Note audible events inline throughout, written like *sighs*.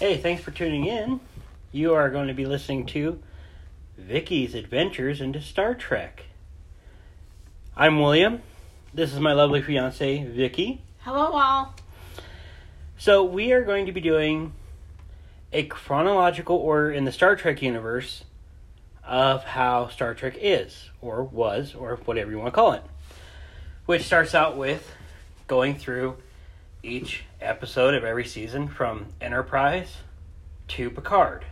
Hey, thanks for tuning in. You are going to be listening to Vicky's Adventures into Star Trek. I'm William. This is my lovely fiance, Vicky. Hello, all. So, we are going to be doing a chronological order in the Star Trek universe of how Star Trek is, or was, or whatever you want to call it. Which starts out with going through each episode of every season from Enterprise to Picard.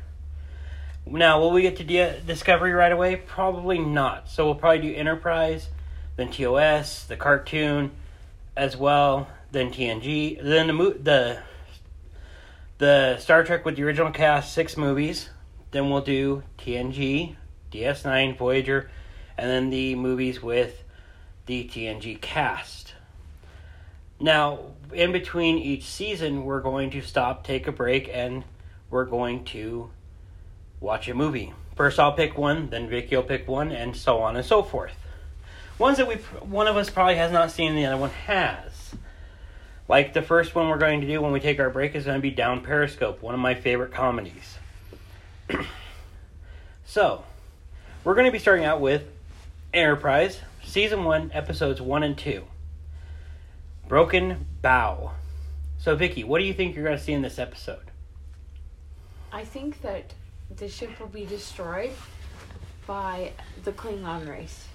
Now, will we get to D- Discovery right away? Probably not. So we'll probably do Enterprise, then TOS, the cartoon, as well, then TNG, then the mo- the the Star Trek with the original cast, six movies. Then we'll do TNG, DS9, Voyager, and then the movies with the TNG cast. Now, in between each season, we're going to stop, take a break, and we're going to watch a movie. First, I'll pick one, then Vicky will pick one, and so on and so forth. Ones that we, one of us probably has not seen, the other one has. Like the first one we're going to do when we take our break is going to be Down Periscope, one of my favorite comedies. *clears throat* so, we're going to be starting out with Enterprise, Season 1, Episodes 1 and 2. Broken Bow. So, Vicky, what do you think you're going to see in this episode? I think that the ship will be destroyed by the Klingon race.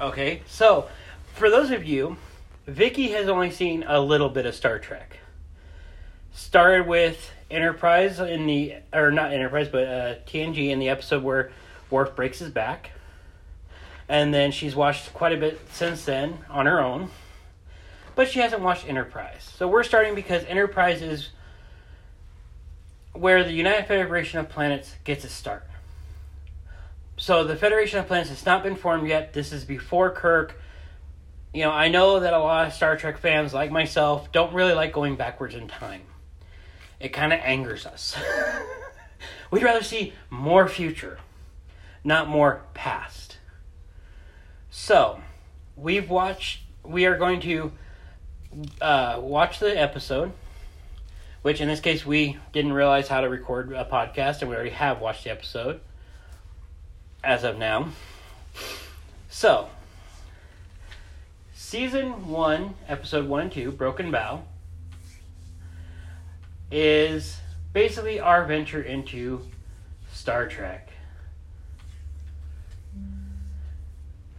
Okay, so for those of you, Vicky has only seen a little bit of Star Trek. Started with Enterprise in the, or not Enterprise, but uh, TNG in the episode where Worf breaks his back. And then she's watched quite a bit since then on her own. But she hasn't watched Enterprise. So we're starting because Enterprise is where the United Federation of Planets gets its start. So the Federation of Planets has not been formed yet. This is before Kirk. You know, I know that a lot of Star Trek fans, like myself, don't really like going backwards in time. It kind of angers us. *laughs* We'd rather see more future, not more past. So, we've watched, we are going to uh, watch the episode, which in this case we didn't realize how to record a podcast, and we already have watched the episode as of now. So, season one, episode one and two, Broken Bow, is basically our venture into Star Trek.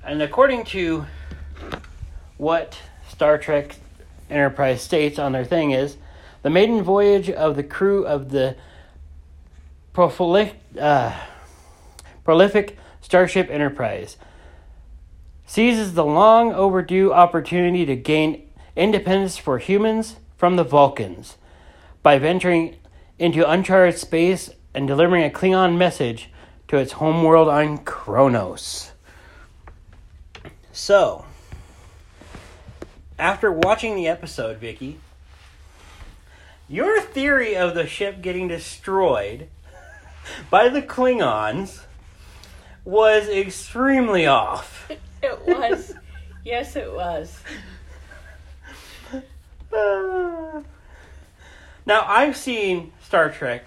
And according to what Star Trek Enterprise states on their thing is the maiden voyage of the crew of the prolific, uh, prolific Starship Enterprise seizes the long overdue opportunity to gain independence for humans from the Vulcans by venturing into uncharted space and delivering a Klingon message to its homeworld on Kronos. So, after watching the episode, Vicky, your theory of the ship getting destroyed by the Klingons was extremely off. *laughs* It was. yes, it was. Uh, *sighs* now, I've seen Star Trek,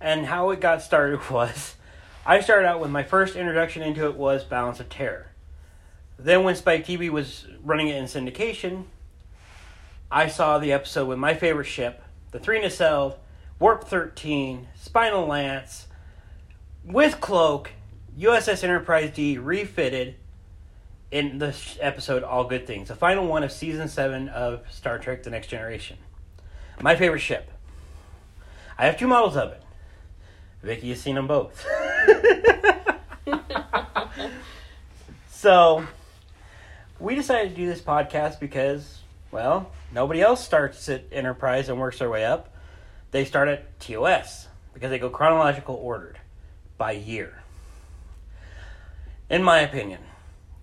and how it got started *laughs* was I started out with my first introduction into it was Balance of Terror. Then, when Spike TV was running it in syndication, I saw the episode with my favorite ship, the Three Nacelle, Warp 13, Spinal Lance, with Cloak, USS Enterprise D refitted in the episode All Good Things, the final one of season 7 of Star Trek The Next Generation. My favorite ship. I have two models of it. Vicky has seen them both. *laughs* *laughs* so, we decided to do this podcast because, well, nobody else starts at Enterprise and works their way up. They start at TOS because they go chronological ordered by year. In my opinion,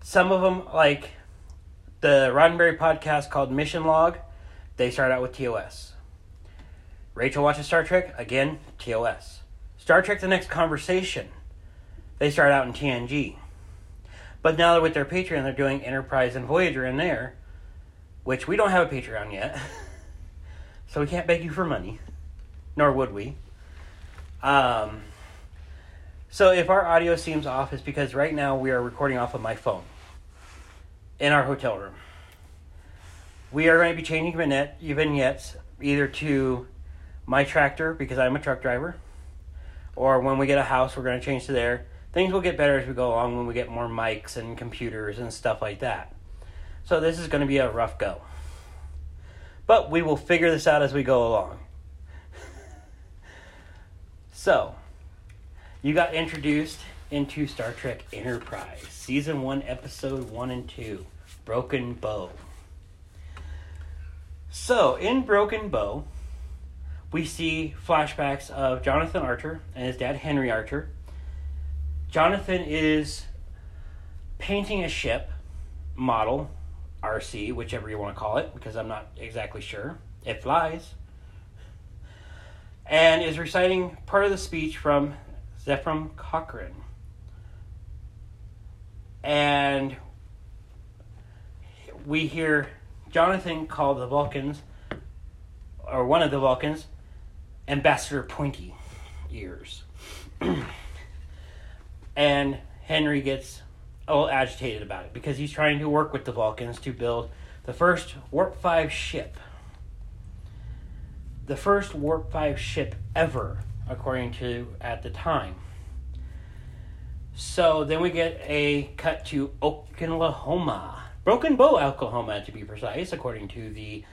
some of them, like the Roddenberry podcast called Mission Log, they start out with TOS. Rachel watches Star Trek, again, TOS. Star Trek The Next Conversation, they start out in TNG. But now with their Patreon, they're doing Enterprise and Voyager in there, which we don't have a Patreon yet. *laughs* so we can't beg you for money. nor would we. Um, so if our audio seems off, it's because right now we are recording off of my phone in our hotel room. We are going to be changing vignette, vignettes either to my tractor because I'm a truck driver, or when we get a house, we're going to change to there. Things will get better as we go along when we get more mics and computers and stuff like that. So this is going to be a rough go. But we will figure this out as we go along. *laughs* so, you got introduced into Star Trek Enterprise, Season 1, Episode 1 and 2 Broken Bow. So, in Broken Bow, we see flashbacks of Jonathan Archer and his dad, Henry Archer. Jonathan is painting a ship model RC, whichever you want to call it, because I'm not exactly sure. It flies. And is reciting part of the speech from Zefram Cochrane. And we hear Jonathan call the Vulcans, or one of the Vulcans, Ambassador Pointy Ears. *clears throat* and Henry gets a little agitated about it because he's trying to work with the Vulcans to build the first Warp 5 ship. The first Warp 5 ship ever, according to at the time. So then we get a cut to Oklahoma. Broken Bow, Oklahoma, to be precise, according to the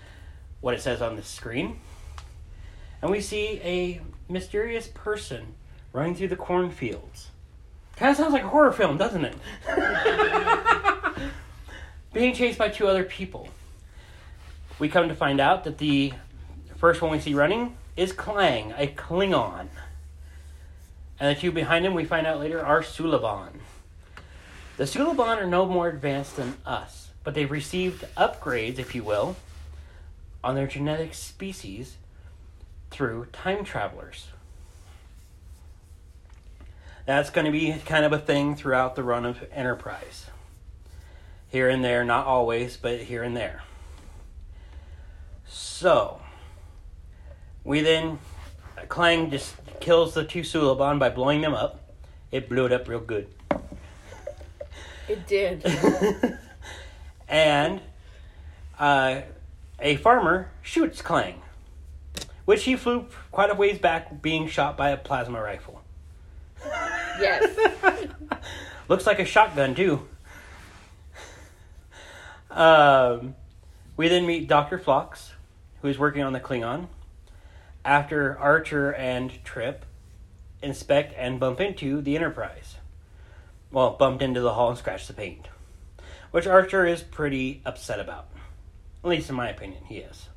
what it says on the screen. And we see a mysterious person running through the cornfields. Kind of sounds like a horror film, doesn't it? Being chased by two other people. We come to find out that the first one we see running is Klang, a Klingon. And the two behind him we find out later are Suliban. The Suliban are no more advanced than us, but they've received upgrades, if you will, on their genetic species through time travelers that's going to be kind of a thing throughout the run of Enterprise. Here and there, not always, but here and there. So, we then, Klang just kills the two Suliban by blowing them up. It blew it up real good. It did. *laughs* and uh, a farmer shoots Klang, which he flew quite a ways back being shot by a plasma rifle. *laughs* Yes. *laughs* Looks like a shotgun too. Um, we then meet Doctor Phlox, who is working on the Klingon. After Archer and Trip inspect and bump into the Enterprise. Well, bumped into the hull and scratched the paint, which Archer is pretty upset about. At least in my opinion, he is.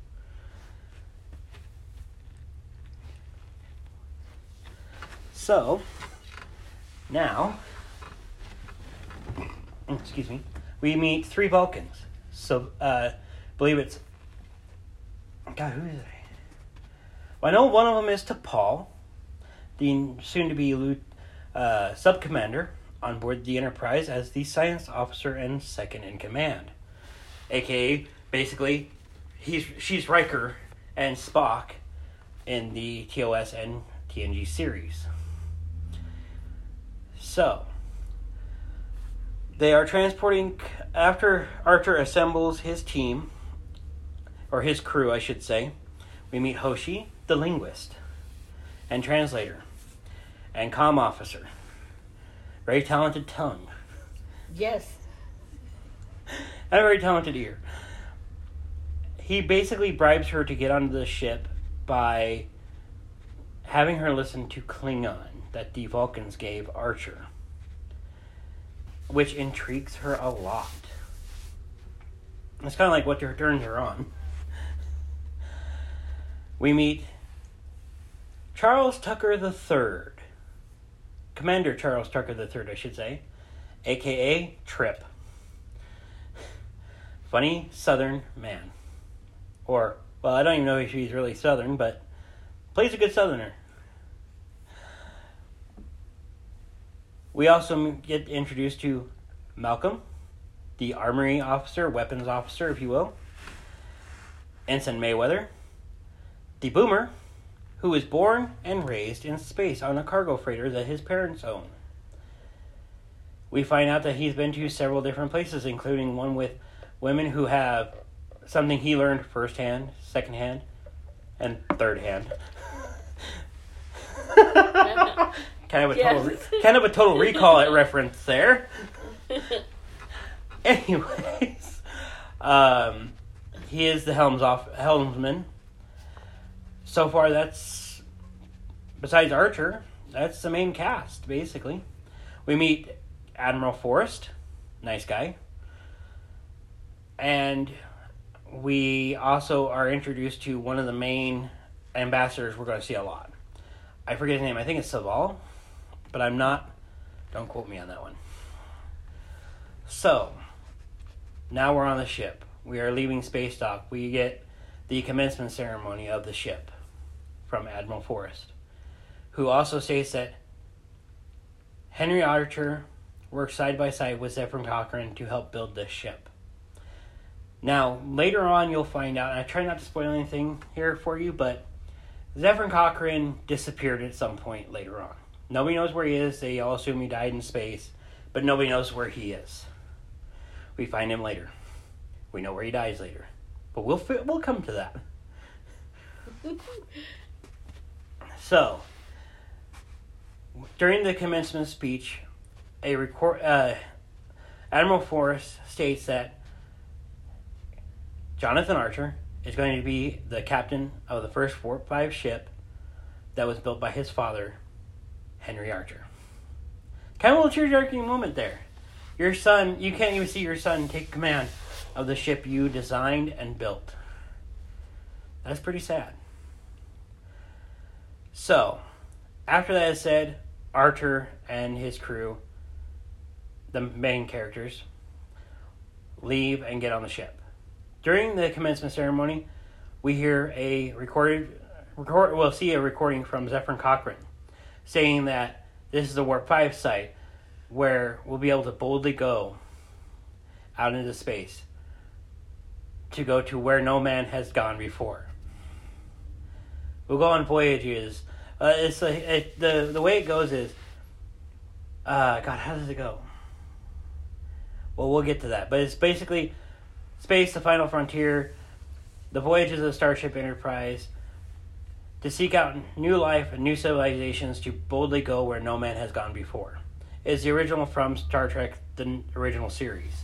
So, now, excuse me, we meet three Vulcans. So, uh, believe it's. God, who is it? Well, I know one of them is T'Pol, the soon to be uh, sub commander on board the Enterprise as the science officer and second in command. AKA, basically, he's she's Riker and Spock in the TOS and TNG series. So, they are transporting, after Archer assembles his team, or his crew, I should say, we meet Hoshi, the linguist, and translator, and com officer. Very talented tongue. Yes. *laughs* And a very talented ear. He basically bribes her to get onto the ship by having her listen to Klingon that the Vulcans gave Archer, which intrigues her a lot. It's kind of like what your turns are on. We meet Charles Tucker III, Commander Charles Tucker III, I should say, aka Trip. Funny Southern man. Or, well, I don't even know if he's really Southern, but plays a good Southerner. We also get introduced to Malcolm, the armory officer, weapons officer, if you will, Ensign Mayweather, the boomer, who was born and raised in space on a cargo freighter that his parents own. We find out that he's been to several different places, including one with women who have something he learned firsthand, secondhand, and third hand. Kind of a total, re- kind of a total recall it *laughs* reference there. *laughs* Anyways, um, he is the helms off helmsman. So far, that's besides Archer, that's the main cast basically. We meet Admiral Forrest, nice guy, and we also are introduced to one of the main ambassadors we're going to see a lot. I forget his name. I think it's Soval, but I'm not. Don't quote me on that one. So, now we're on the ship. We are leaving space dock. We get the commencement ceremony of the ship from Admiral Forrest, who also states that Henry Archer worked side by side with Zephyr Cochrane to help build this ship. Now, later on, you'll find out, and I try not to spoil anything here for you, but Zephyr Cochrane disappeared at some point later on. Nobody knows where he is. They all assume he died in space, but nobody knows where he is. We find him later. We know where he dies later, but we'll we'll come to that. *laughs* So, during the commencement speech, a record uh, Admiral Forrest states that Jonathan Archer is going to be the captain of the first four five ship that was built by his father, Henry Archer. Kind of a tear-jerking moment there. Your son, you can't even see your son take command of the ship you designed and built. That's pretty sad. So, after that is said, Archer and his crew, the main characters, leave and get on the ship. During the commencement ceremony, we hear a recorded record. We'll see a recording from Zephyr Cochrane saying that this is the Warp Five site where we'll be able to boldly go out into space to go to where no man has gone before. We'll go on voyages. Uh, it's like it, the the way it goes is, uh, God, how does it go? Well, we'll get to that, but it's basically space, the final frontier, the voyages of Starship Enterprise, to seek out new life and new civilizations to boldly go where no man has gone before. Is the original from Star Trek, the original series.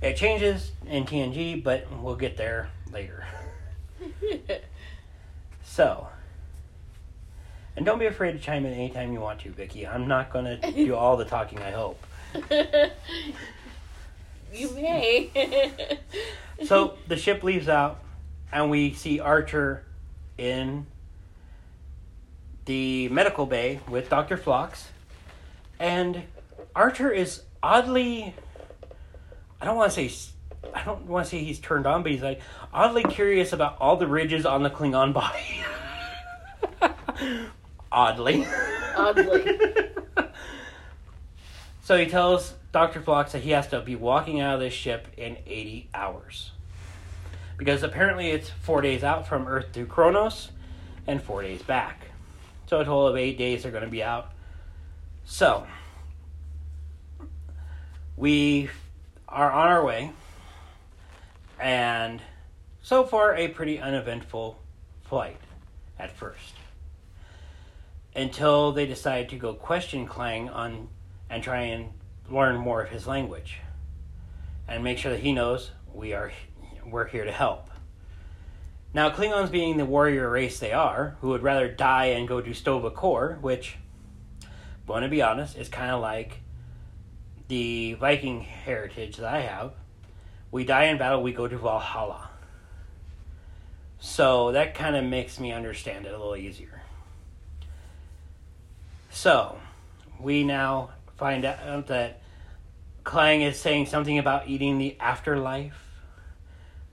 It changes in TNG, but we'll get there later. *laughs* So, and don't be afraid to chime in anytime you want to, Vicky. I'm not going to do all the talking, I hope. *laughs* you may. So the ship leaves out, and we see Archer in the medical bay with Dr. Phlox. And Archer is oddly. I don't want to say. I don't want to say he's turned on, but he's like oddly curious about all the ridges on the Klingon body. *laughs* oddly. Oddly. *laughs* so he tells Dr. Phlox that he has to be walking out of this ship in 80 hours. Because apparently it's four days out from Earth to Kronos and four days back. So a total of eight days they're going to be out. So we are on our way, and so far a pretty uneventful flight at first. Until they decide to go question Klang on and try and learn more of his language and make sure that he knows we are we're here to help. Now, Klingons being the warrior race they are, who would rather die and go to Sto-Vo-Kor, which, want to be honest, is kind of like the Viking heritage that I have. We die in battle, we go to Valhalla. So that kind of makes me understand it a little easier. So, we now find out that Klang is saying something about eating the afterlife,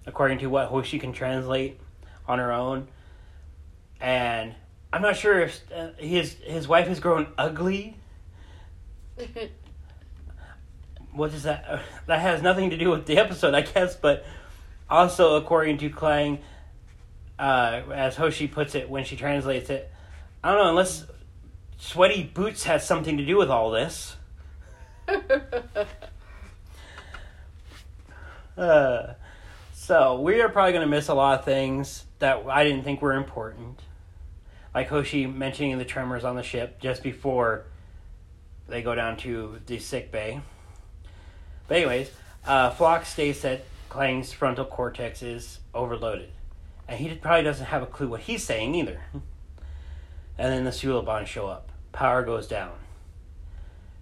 according to what Hoshi can translate on her own. And I'm not sure if uh, his his wife has grown ugly. *laughs* What is that? *laughs* That has nothing to do with the episode, I guess. But also, according to Klang, uh, as Hoshi puts it when she translates it, I don't know, unless sweaty boots has something to do with all this. *laughs* Uh, so we are probably going to miss a lot of things that I didn't think were important, like Hoshi mentioning the tremors on the ship just before they go down to the sick bay. But anyways, uh, Phlox states that Klang's frontal cortex is overloaded, and he probably doesn't have a clue what he's saying either. And then the Suliban show up. Power goes down.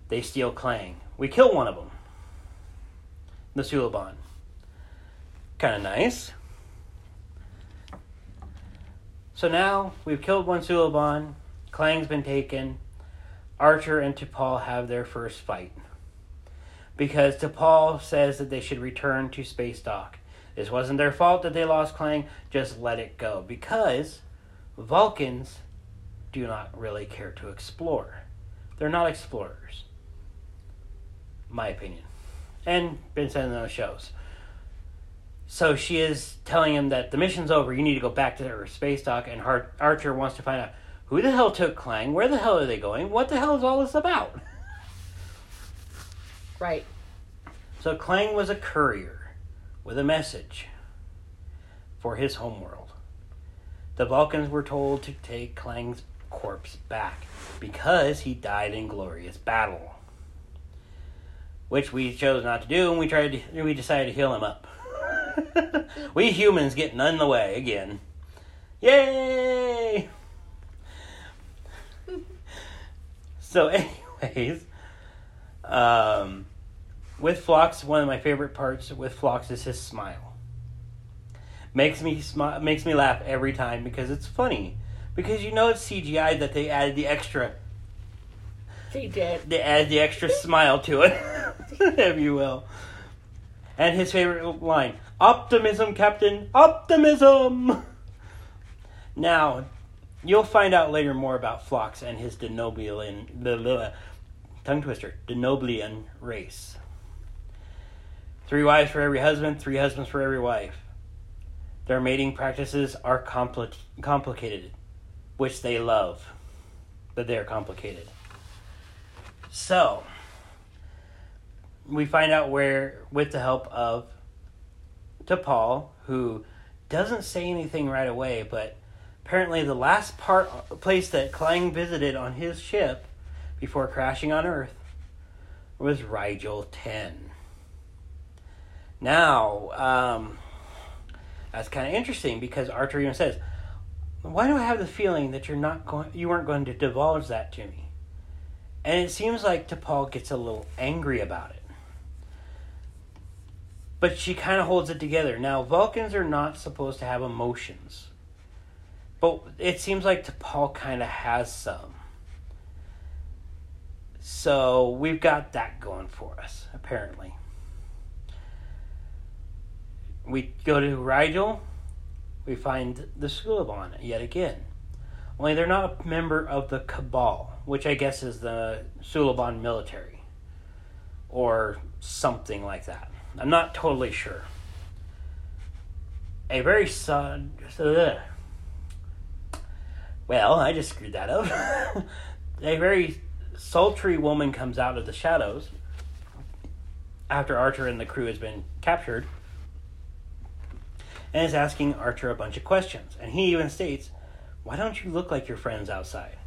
They steal Klang. We kill one of them. The Suliban. Kind of nice. So now we've killed one Suliban. Klang's been taken. Archer and T'Pol have their first fight. Because T'Pol says that they should return to Space Dock. This wasn't their fault that they lost Klang, just let it go. Because Vulcans do not really care to explore. They're not explorers. My opinion. And been said in those shows. So she is telling him that the mission's over. You need to go back to her space dock. And Har- Archer wants to find out who the hell took Klang. Where the hell are they going? What the hell is all this about? Right. So Klang was a courier with a message for his homeworld. The Vulcans were told to take Klang's corpse back because he died in glorious battle, which we chose not to do, and we tried. To, we decided to heal him up. *laughs* we humans get none in the way again. Yay! *laughs* so, anyways, um, with Phlox, one of my favorite parts with Phlox is his smile. Makes me smi- makes me laugh every time because it's funny. Because you know it's CGI that they added the extra They did. they added the extra smile to it, *laughs* if you will. And his favorite line Optimism, Captain! Optimism! Now, you'll find out later more about Phlox and his the, tongue twister. Denoblian race. Three wives for every husband, three husbands for every wife. Their mating practices are compli- complicated, which they love, but they're complicated. So, we find out where, with the help of T'Pol, who doesn't say anything right away, but apparently the last part place that Klang visited on his ship before crashing on Earth was Rigel 10. Now, um, that's kind of interesting because Archer even says, "Why do I have the feeling that you're not going, you weren't going to divulge that to me?" And it seems like T'Pol gets a little angry about it. But she kind of holds it together. Now, Vulcans are not supposed to have emotions. But it seems like T'Pol kind of has some. So we've got that going for us, apparently. We go to Rigel. We find the Suliban yet again. Only they're not a member of the Cabal, which I guess is the Suliban military. Or something like that. I'm not totally sure. A very. *laughs* Well, I just screwed that up. *laughs* a very sultry woman comes out of the shadows after Archer and the crew has been captured and is asking Archer a bunch of questions. And he even states, Why don't you look like your friends outside?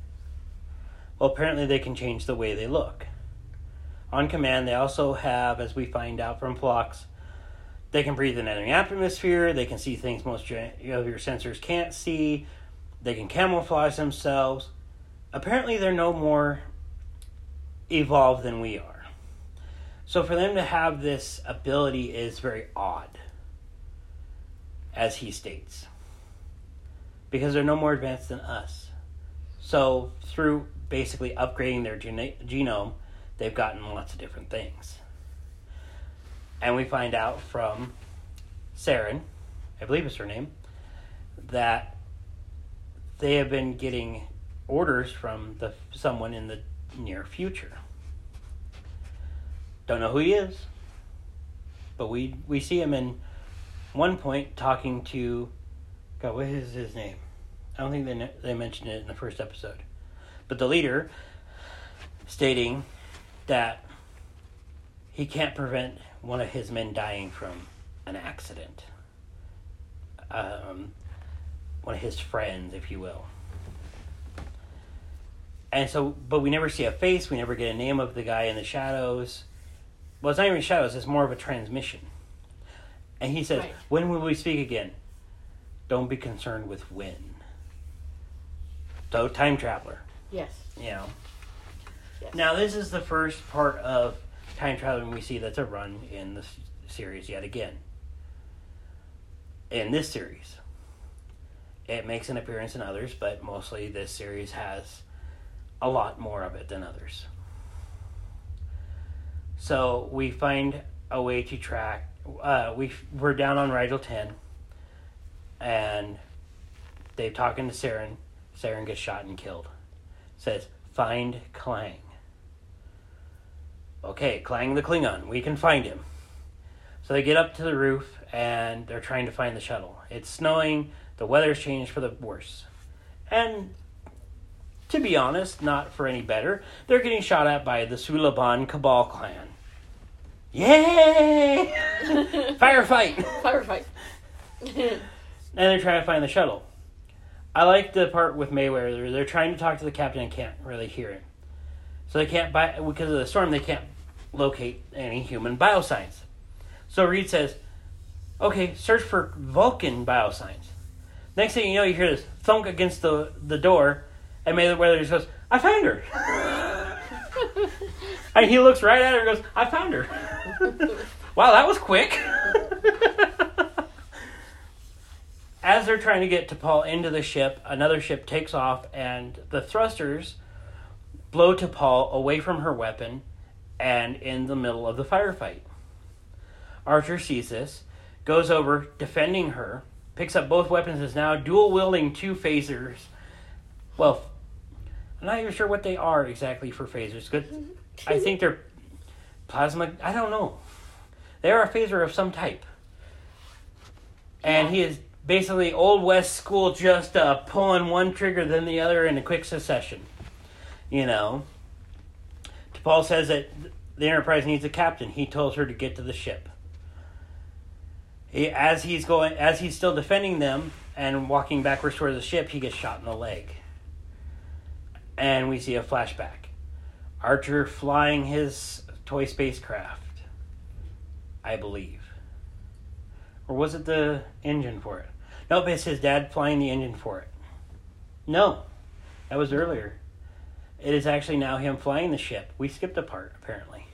Well, apparently they can change the way they look. On command, they also have, as we find out from Phlox, they can breathe in enemy atmosphere, they can see things most of your sensors can't see, they can camouflage themselves. Apparently, they're no more evolved than we are. So, for them to have this ability is very odd as he states, because they're no more advanced than us. So, through basically upgrading their genome, they've gotten lots of different things. And we find out from Sarin, I believe is her name, that they have been getting orders from the someone in the near future. Don't know who he is, but we we see him in one point talking to God, what is his name? I don't think they they mentioned it in the first episode, but the leader stating that he can't prevent one of his men dying from an accident. Um, one of his friends, if you will. And so, but we never see a face. We never get a name of the guy in the shadows. Well, it's not even shadows. It's more of a transmission. And he says, Right. "When will we speak again? Don't be concerned with when." So, time traveler. Yes. You know. Yes. Now, this is the first part of time traveling we see that's a run in the series yet again. In this series, it makes an appearance in others, but mostly this series has a lot more of it than others. So we find a way to track. Uh, we we're down on Rigel ten, and they're talking to Sarin. Sarin gets shot and killed. Says find Klang. Okay, Klang the Klingon. We can find him. So they get up to the roof and they're trying to find the shuttle. It's snowing. The weather's changed for the worse. And to be honest, not for any better, they're getting shot at by the Suliban Cabal clan. Yay! *laughs* Firefight! Firefight. *laughs* and they're trying to find the shuttle. I like the part with Mayweather. They're trying to talk to the captain and can't really hear him. So they can't buy because of the storm. They can't locate any human biosigns. So Reed says, "Okay, search for Vulcan biosigns." Next thing you know, you hear this thunk against the the door, and Mayweather just goes, "I found her." *laughs* and he looks right at her and goes, "I found her." *laughs* wow, that was quick. *laughs* As they're trying to get T'Pol into the ship, another ship takes off, and the thrusters blow Paul, away from her weapon and in the middle of the firefight. Archer sees this, goes over, defending her, picks up both weapons, is now dual wielding two phasers. Well, I'm not even sure what they are exactly for phasers. Good, I *laughs* think they're plasma. I don't know. They are a phaser of some type, and he is basically old west school, just uh, pulling one trigger then the other in a quick succession. You know. Paul says that the Enterprise needs a captain. He tells her to get to the ship. He, as he's going, as he's still defending them and walking backwards towards the ship, he gets shot in the leg. And we see a flashback. Archer flying his toy spacecraft, I believe. Or was it the engine for it? Nope, it's his dad flying the engine for it. No, that was earlier. It is actually now him flying the ship. We skipped a part, apparently.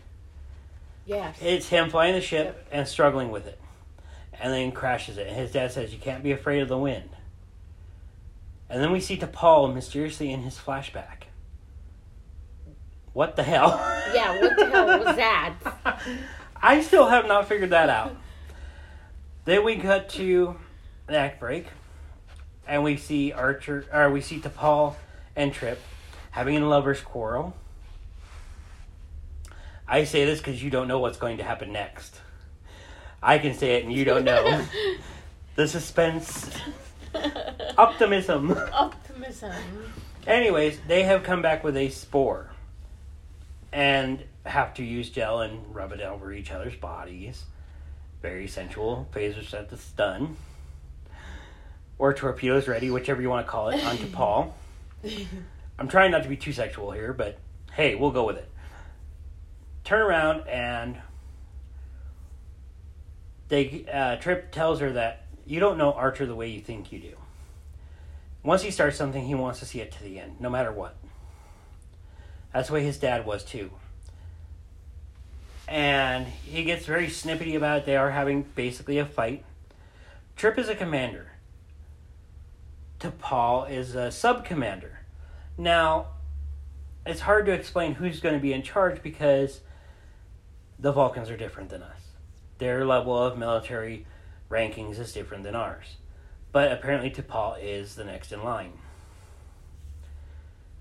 yes. It's him flying the ship and struggling with it. And then crashes it. And his dad says, You can't be afraid of the wind. And then we see T'Pol mysteriously in his flashback. What the hell? yeah, what the hell was *laughs* that? I still have not figured that out. Then we cut to the act break, and we see Archer, or we see T'Pol and Trip having a lovers' quarrel. I say this because you don't know what's going to happen next. I can say it and you don't know. *laughs* the suspense, optimism. *laughs* Optimism. Anyways, they have come back with a spore and have to use gel and rub it over each other's bodies. Very sensual. Phaser set to stun. Or torpedoes ready, whichever you want to call it, onto *laughs* Paul. I'm trying not to be too sexual here, but hey, we'll go with it. Turn around and they uh, Trip tells her that you don't know Archer the way you think you do. Once he starts something, he wants to see it to the end, no matter what. That's the way his dad was too. And he gets very snippety about it. They are having basically a fight. Trip is a commander. T'Pol is a sub commander. Now, it's hard to explain who's going to be in charge because the Vulcans are different than us. Their level of military rankings is different than ours. But apparently, T'Pol is the next in line.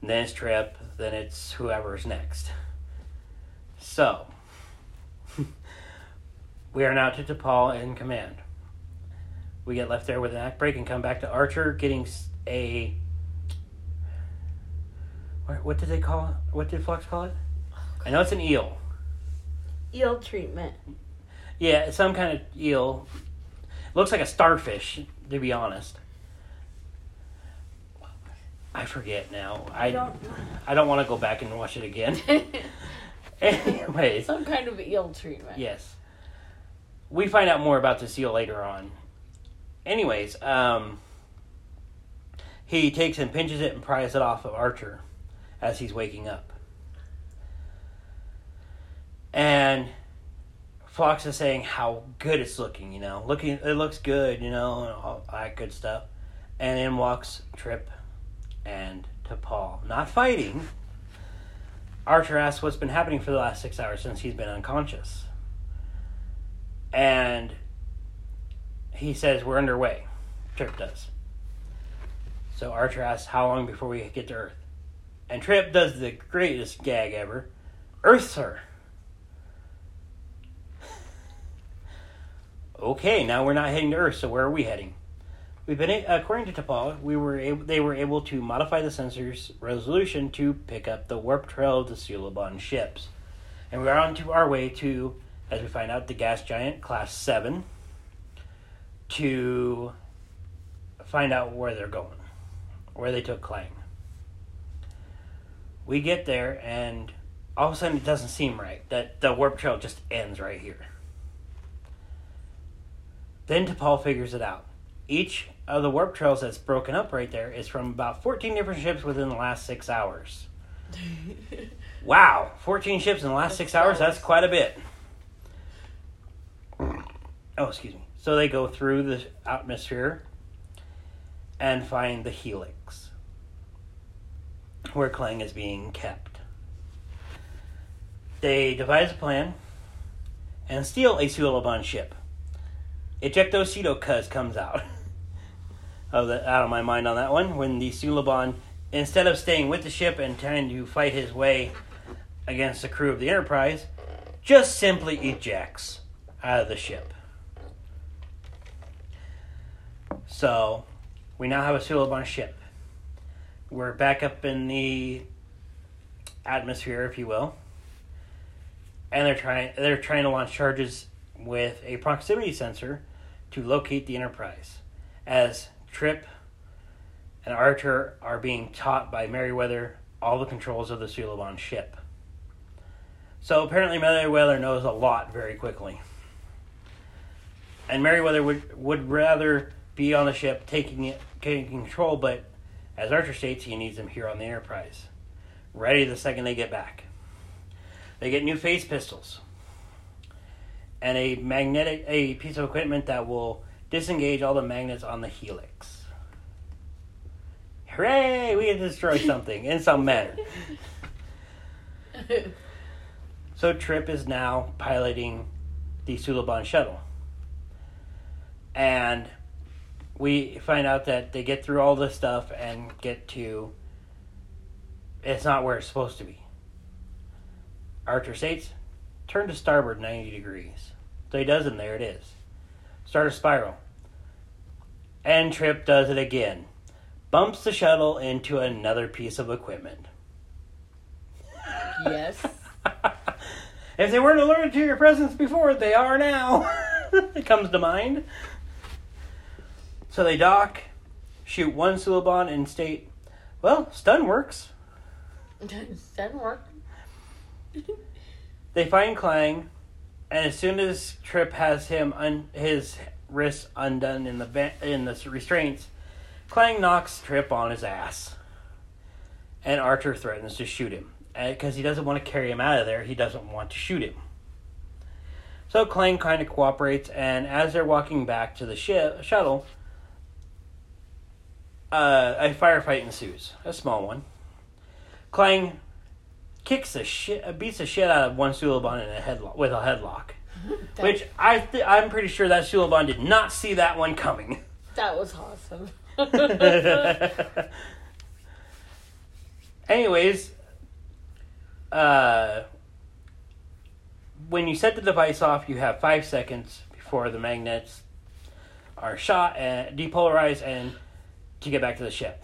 And then it's Trip, then it's whoever's next. So, *laughs* we are now to T'Pol in command. We get left there with an act break and come back to Archer getting a. What, what did they call it? What did Phlox call it? I know it's an eel. Eel treatment. Yeah, some kind of eel. Looks like a starfish, to be honest. I forget now. I I don't I don't want to go back and watch it again. *laughs* *laughs* Anyways, Some kind of eel treatment. yes. We find out more about this eel later on. Anyways, um he takes and pinches it and pries it off of Archer as he's waking up. And Phlox is saying how good it's looking, you know. Looking it looks good, you know, and all that good stuff. And in walks Trip and T'Pol. Not fighting. Archer asks what's been happening for the last six hours since he's been unconscious. And he says, We're underway. Trip does. So Archer asks, How long before we get to Earth? And Trip does the greatest gag ever Earth, sir. okay, now we're not heading to Earth, so where are we heading? We've been, a- according to T'Pol, we were they were able to modify the sensor's resolution to pick up the warp trail of the Suliban ships, and we're on to our way to, as we find out, the gas giant class seven, to find out where they're going, where they took Klang. We get there, and all of a sudden it doesn't seem right that the warp trail just ends right here. Then T'Pol figures it out. Each of the warp trails that's broken up right there is from about 14 different ships within the last six hours. *laughs* Wow, 14 ships in the last six hours? That's quite a bit. Oh, excuse me. So they go through the atmosphere and find the helix where Klang is being kept. They devise a plan and steal a Suliban ship. Ejectocito Cuz comes out. *laughs* of oh, the, out of my mind on that one. When the Suliban, instead of staying with the ship and trying to fight his way against the crew of the Enterprise, just simply ejects out of the ship. So, we now have a Suliban ship. We're back up in the atmosphere, if you will, and they're trying they're trying to launch charges with a proximity sensor to locate the Enterprise. As Trip and Archer are being taught by Mayweather all the controls of the Suliban ship. So apparently Mayweather knows a lot very quickly. And Mayweather would would rather be on the ship taking it taking control, but as Archer states, he needs them here on the Enterprise. Ready the second they get back. They get new phase pistols and a magnetic a piece of equipment that will disengage all the magnets on the helix. Hooray! We can destroy *laughs* something in some manner. *laughs* So Trip is now piloting the Suliban shuttle. And we find out that they get through all this stuff and get to it's not where it's supposed to be. Archer states, turn to starboard 90 degrees. So he does, and there it is. Start a spiral. And Trip does it again. Bumps the shuttle into another piece of equipment. yes. *laughs* if they weren't alerted to your presence before, they are now. *laughs* it comes to mind. So they dock, shoot one Suliban, and state, well, stun works. Doesn't work. They find Klang, and as soon as Trip has him un- his wrists undone in the va- in the restraints, Klang knocks Trip on his ass, and Archer threatens to shoot him uh, because he doesn't want to carry him out of there. He doesn't want to shoot him. So Klang kind of cooperates, and as they're walking back to the shi- shuttle, uh, a firefight ensues, a small one. Klang kicks the shit, beats the shit out of one Suliban in a headlock with a headlock, *laughs* That, which I th- I'm pretty sure that Suliban did not see that one coming. *laughs* that was awesome. *laughs* Anyways, uh, when you set the device off, you have five seconds before the magnets are shot and depolarized and to get back to the ship.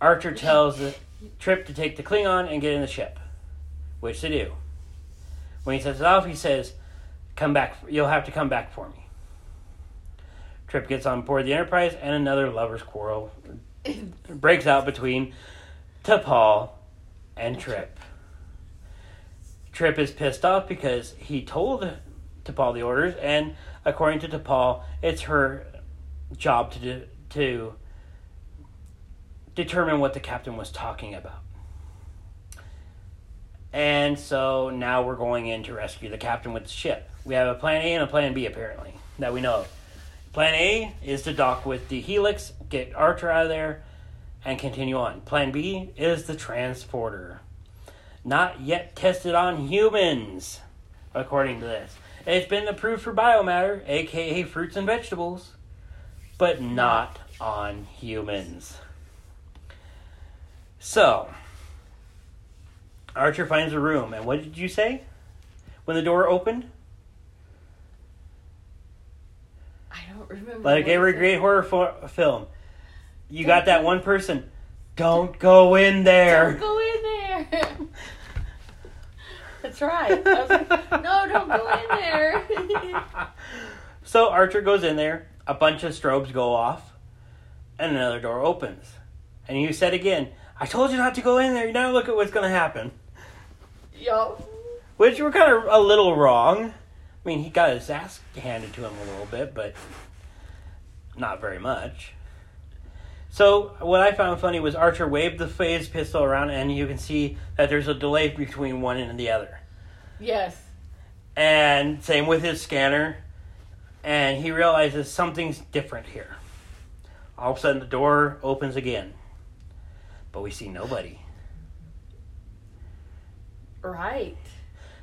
Archer tells Trip to take the Klingon and get in the ship, which they do. When he sets it off, he says, "Come back. You'll have to come back for me." Trip gets on board the Enterprise, and another lovers' quarrel *laughs* breaks out between T'Pol and Trip. Trip is pissed off because he told T'Pol the orders, and according to T'Pol, it's her job to do, to determine what the captain was talking about. And so now we're going in to rescue the captain with the ship. We have a plan A and a plan B apparently that we know of. Plan A is to dock with the Helix, get Archer out of there, and continue on. Plan B is the transporter. Not yet tested on humans, according to this. It's been approved for biomatter, aka fruits and vegetables, but not on humans. So, Archer finds a room, and what did you say when the door opened? I don't remember. Like every great horror fo- film, you got that one person. Don't go in there. Don't go in there. *laughs* That's right. I was like, no, don't go in there. *laughs* *laughs* so Archer goes in there. A bunch of strobes go off, and another door opens. And you said again, "I told you not to go in there. You now look at what's going to happen." Yo. Which were kind of a little wrong. I mean, he got his ass handed to him a little bit, but not very much. So, what I found funny was Archer waved the phase pistol around, and you can see that there's a delay between one and the other. Yes. And same with his scanner, and he realizes something's different here. All of a sudden, the door opens again, but we see nobody Right.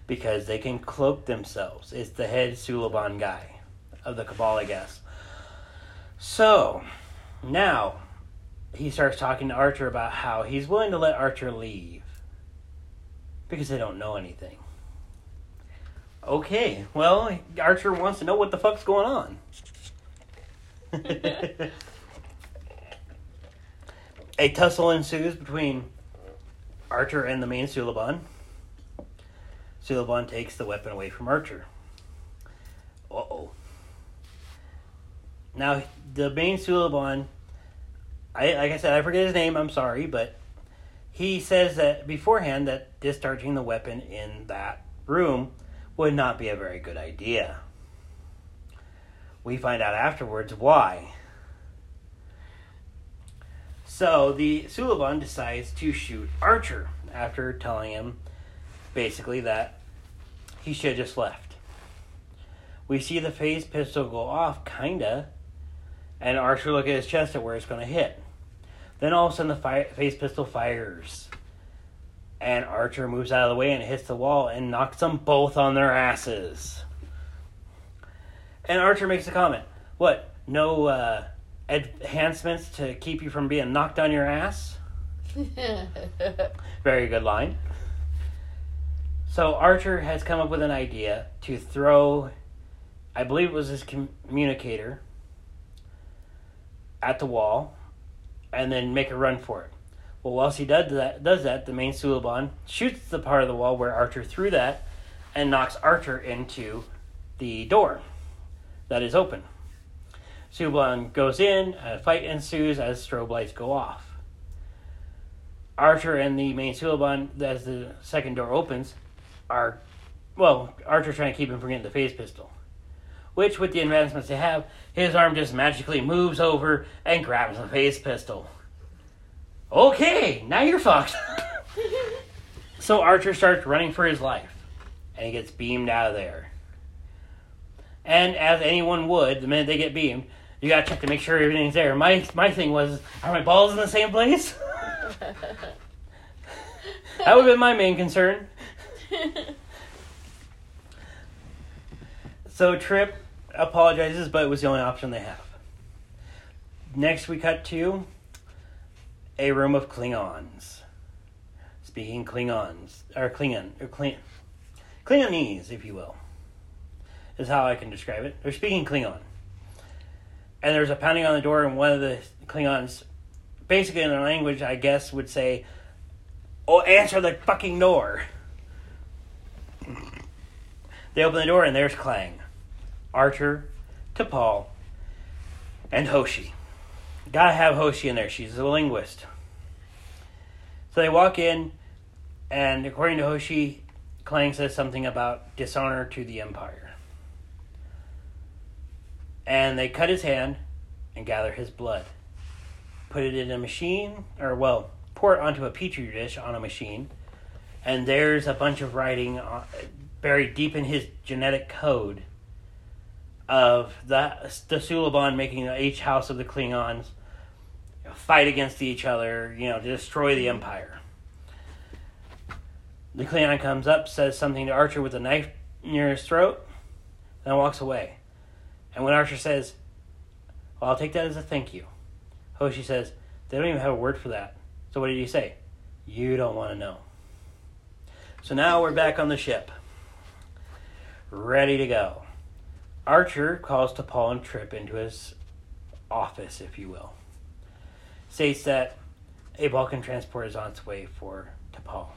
because they can cloak themselves. It's the head Suliban guy of the Cabal, I guess. So, now he starts talking to Archer about how he's willing to let Archer leave because they don't know anything. Okay, well, Archer wants to know what the fuck's going on. *laughs* A tussle ensues between Archer and the main Suliban. Suliban takes the weapon away from Archer. Uh oh. Now, the main Suliban, I, like I said, I forget his name, I'm sorry, but he says that beforehand that discharging the weapon in that room would not be a very good idea. We find out afterwards why. So the Suliban decides to shoot Archer after telling him basically that he should have just left. We see the phase pistol go off, kinda, and Archer look at his chest at where it's to hit. Then all of a sudden the fi- phase pistol fires, and Archer moves out of the way and hits the wall and knocks them both on their asses. And Archer makes a comment: "What? No uh, enhancements to keep you from being knocked on your ass?" *laughs* Very good line. So Archer has come up with an idea to throw, I believe it was his communicator, at the wall, and then make a run for it. Well, whilst he does that, does that, the main Suliban shoots the part of the wall where Archer threw that, and knocks Archer into the door that is open. Suliban goes in, a fight ensues as strobe lights go off. Archer and the main Suliban, as the second door opens, are, well, Archer's trying to keep him from getting the phase pistol. Which, with the advancements they have, his arm just magically moves over and grabs the phase pistol. Okay, now you're fucked. *laughs* so Archer starts running for his life, and he gets beamed out of there. And as anyone would, the minute they get beamed, you gotta check to make sure everything's there. My my thing was, are my balls in the same place? *laughs* that would have been my main concern. *laughs* So Trip apologizes, but it was the only option they have. Next, we cut to a room of Klingons. Speaking Klingons, or Klingon, or Kling, Klingonese, if you will, is how I can describe it. They're speaking Klingon. And there's a pounding on the door, and one of the Klingons, basically in their language, I guess, would say, "Oh, answer the fucking door." They open the door, and there's Klang, Archer, T'Pol, and Hoshi. Gotta have Hoshi in there. She's a linguist. So they walk in, and according to Hoshi, Klang says something about dishonor to the Empire. And they cut his hand and gather his blood. Put it in a machine, or well, pour it onto a petri dish on a machine, and there's a bunch of writing uh, buried deep in his genetic code of the, the Suliban making each house of the Klingons fight against each other, you know, to destroy the Empire. The Klingon comes up, says something to Archer with a knife near his throat, then walks away. And when Archer says, Well, I'll take that as a thank you, Hoshi says, They don't even have a word for that. So what did he say? You don't want to know. So now we're back on the ship. Ready to go. Archer calls T'Pol and Trip into his office, if you will. States that a Vulcan transport is on its way for T'Pol.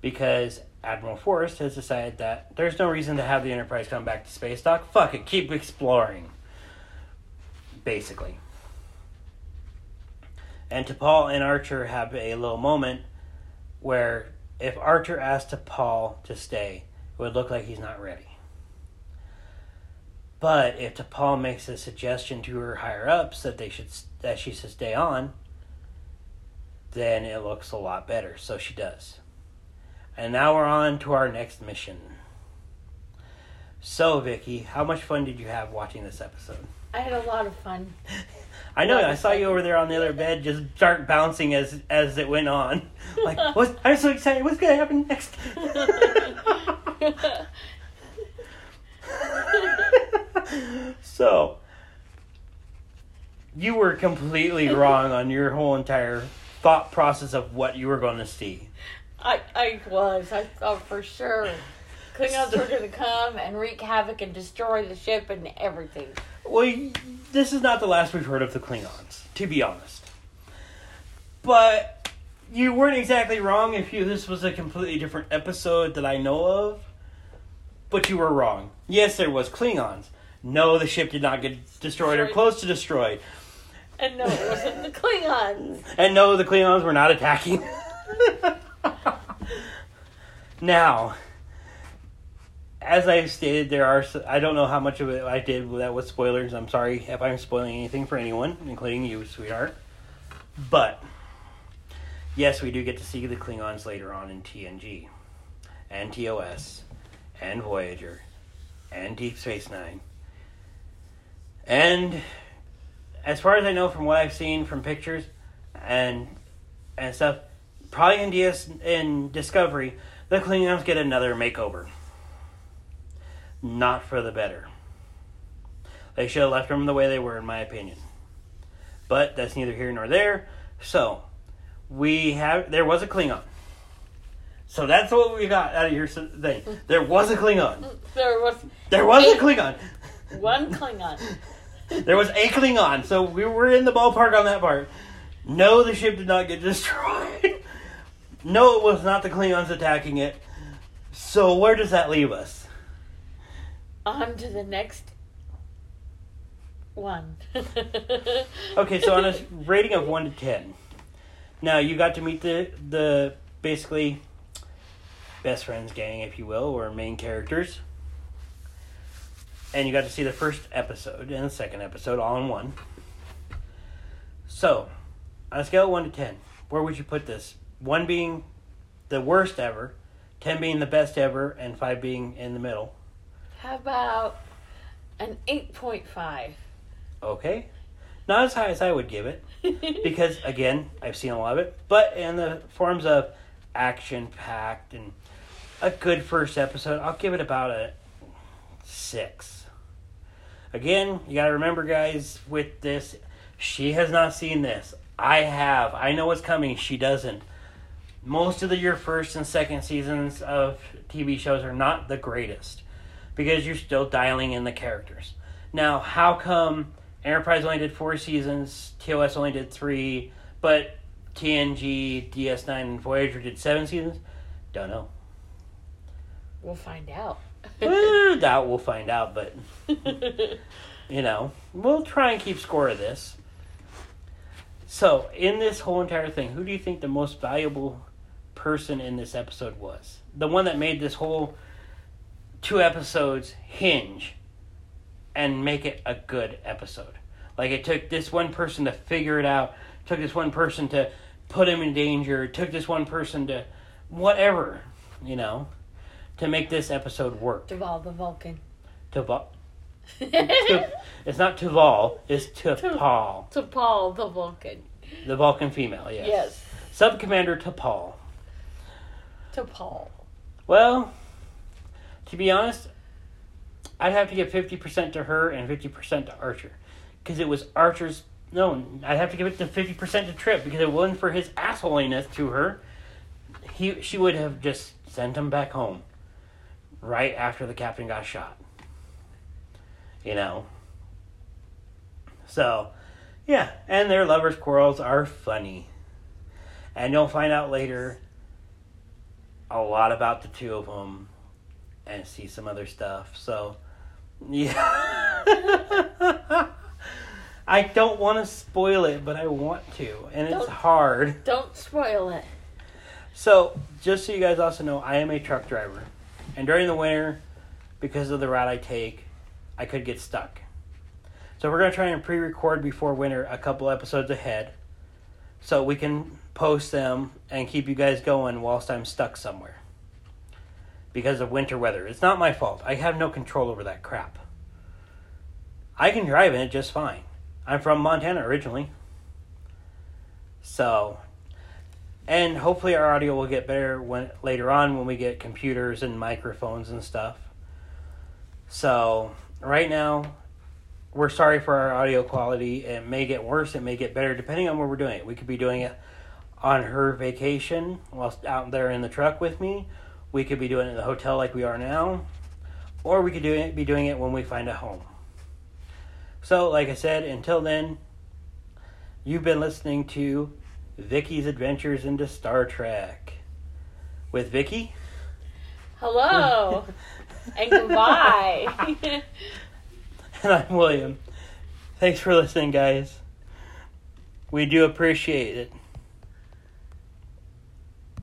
Because Admiral Forrest has decided that there's no reason to have the Enterprise come back to space dock. Fuck it, keep exploring. Basically. And T'Pol and Archer have a little moment where if Archer asked T'Pol to stay, it would look like he's not ready. But if T'Pol makes a suggestion to her higher ups that they should that she should stay on, then it looks a lot better. So she does. And now we're on to our next mission. So, Vicky, how much fun did you have watching this episode? I had a lot of fun. *laughs* I know. I saw fun. you over there on the other bed, just start bouncing as as it went on. *laughs* Like, what? I'm so excited. What's gonna happen next? *laughs* so, you were completely wrong on your whole entire thought process of what you were going to see. I, I was. I thought for sure Klingons were going to come and wreak havoc and destroy the ship and everything. Well, this is not the last we've heard of the Klingons, to be honest. But you weren't exactly wrong if you this was a completely different episode that I know of. But you were wrong. Yes, there was Klingons. No, the ship did not get destroyed or close to destroyed. And no, it wasn't the Klingons. And no, the Klingons were not attacking. *laughs* now, as I stated, there are. I don't know how much of it I did that spoilers. I'm sorry if I'm spoiling anything for anyone, including you, sweetheart. But yes, we do get to see the Klingons later on in TNG, and TOS, and Voyager, and Deep Space Nine. And as far as I know from what I've seen from pictures and and stuff, probably in DS in Discovery, the Klingons get another makeover. Not for the better. They should have left them the way they were, in my opinion. But that's neither here nor there. So we have there was a Klingon. So that's what we got out of your thing. There was a Klingon. There was There was a Klingon. one Klingon. *laughs* There was a Klingon, so we were in the ballpark on that part. No, the ship did not get destroyed. No, it was not the Klingons attacking it. So where does that leave us? On to the next one. *laughs* Okay, so on a rating of one to ten. Now you got to meet the the basically best friends gang, if you will, or main characters. And you got to see the first episode and the second episode all in one. So, on a scale of one to ten, where would you put this? One being the worst ever, ten being the best ever, and five being in the middle. How about an 8.5? Okay. Not as high as I would give it. *laughs* because again, I've seen a lot of it, but in the forms of action packed and a good first episode, I'll give it about a six. Again, you gotta remember, guys, with this, she has not seen this. I have. I know what's coming. She doesn't. Most of the your first and second seasons of TV shows are not the greatest because you're still dialing in the characters. Now, how come Enterprise only did four seasons, TOS only did three, but TNG, DS9, and Voyager did seven seasons? Don't know. We'll find out. *laughs* Eh, doubt we'll find out, but *laughs* you know, we'll try and keep score of this. So, in this whole entire thing, who do you think the most valuable person in this episode was? The one that made this whole two episodes hinge and make it a good episode. Like it took this one person to figure it out, took this one person to put him in danger, took this one person to whatever, you know, to make this episode work. Duval the Vulcan. To *laughs* it's not Tuval, it's T'Pol. T'Pol the Vulcan. The Vulcan female, yes. Yes. Sub Commander T'Pol. T'Pol. Well, to be honest, I'd have to give 50% to her and 50% to Archer. Because it was Archer's. No, I'd have to give it to 50% to Trip because it wasn't for his assholiness to her. He, she would have just sent him back home right after the captain got shot. You know? So, yeah, and their lovers' quarrels are funny. And you'll find out later a lot about the two of them and see some other stuff. So, yeah. *laughs* I don't want to spoil it, but I want to, and it's Don't. hard. Don't spoil it. So, just so you guys also know, I am a truck driver. And during the winter, because of the route I take, I could get stuck. So, we're going to try and pre record before winter a couple episodes ahead so we can post them and keep you guys going whilst I'm stuck somewhere. Because of winter weather. It's not my fault. I have no control over that crap. I can drive in it just fine. I'm from Montana originally. So, and hopefully our audio will get better when later on when we get computers and microphones and stuff. So, right now we're sorry for our audio quality. It may get worse, it may get better depending on what we're doing. We could be doing it on her vacation whilst out there in the truck with me. We could be doing it in the hotel like we are now, or we could do it, be doing it when we find a home. So, like I said, until then, you've been listening to Vicky's Adventures into Star Trek with Vicky. Hello. *laughs* and goodbye. *laughs* And I'm William. Thanks for listening, guys. We do appreciate it.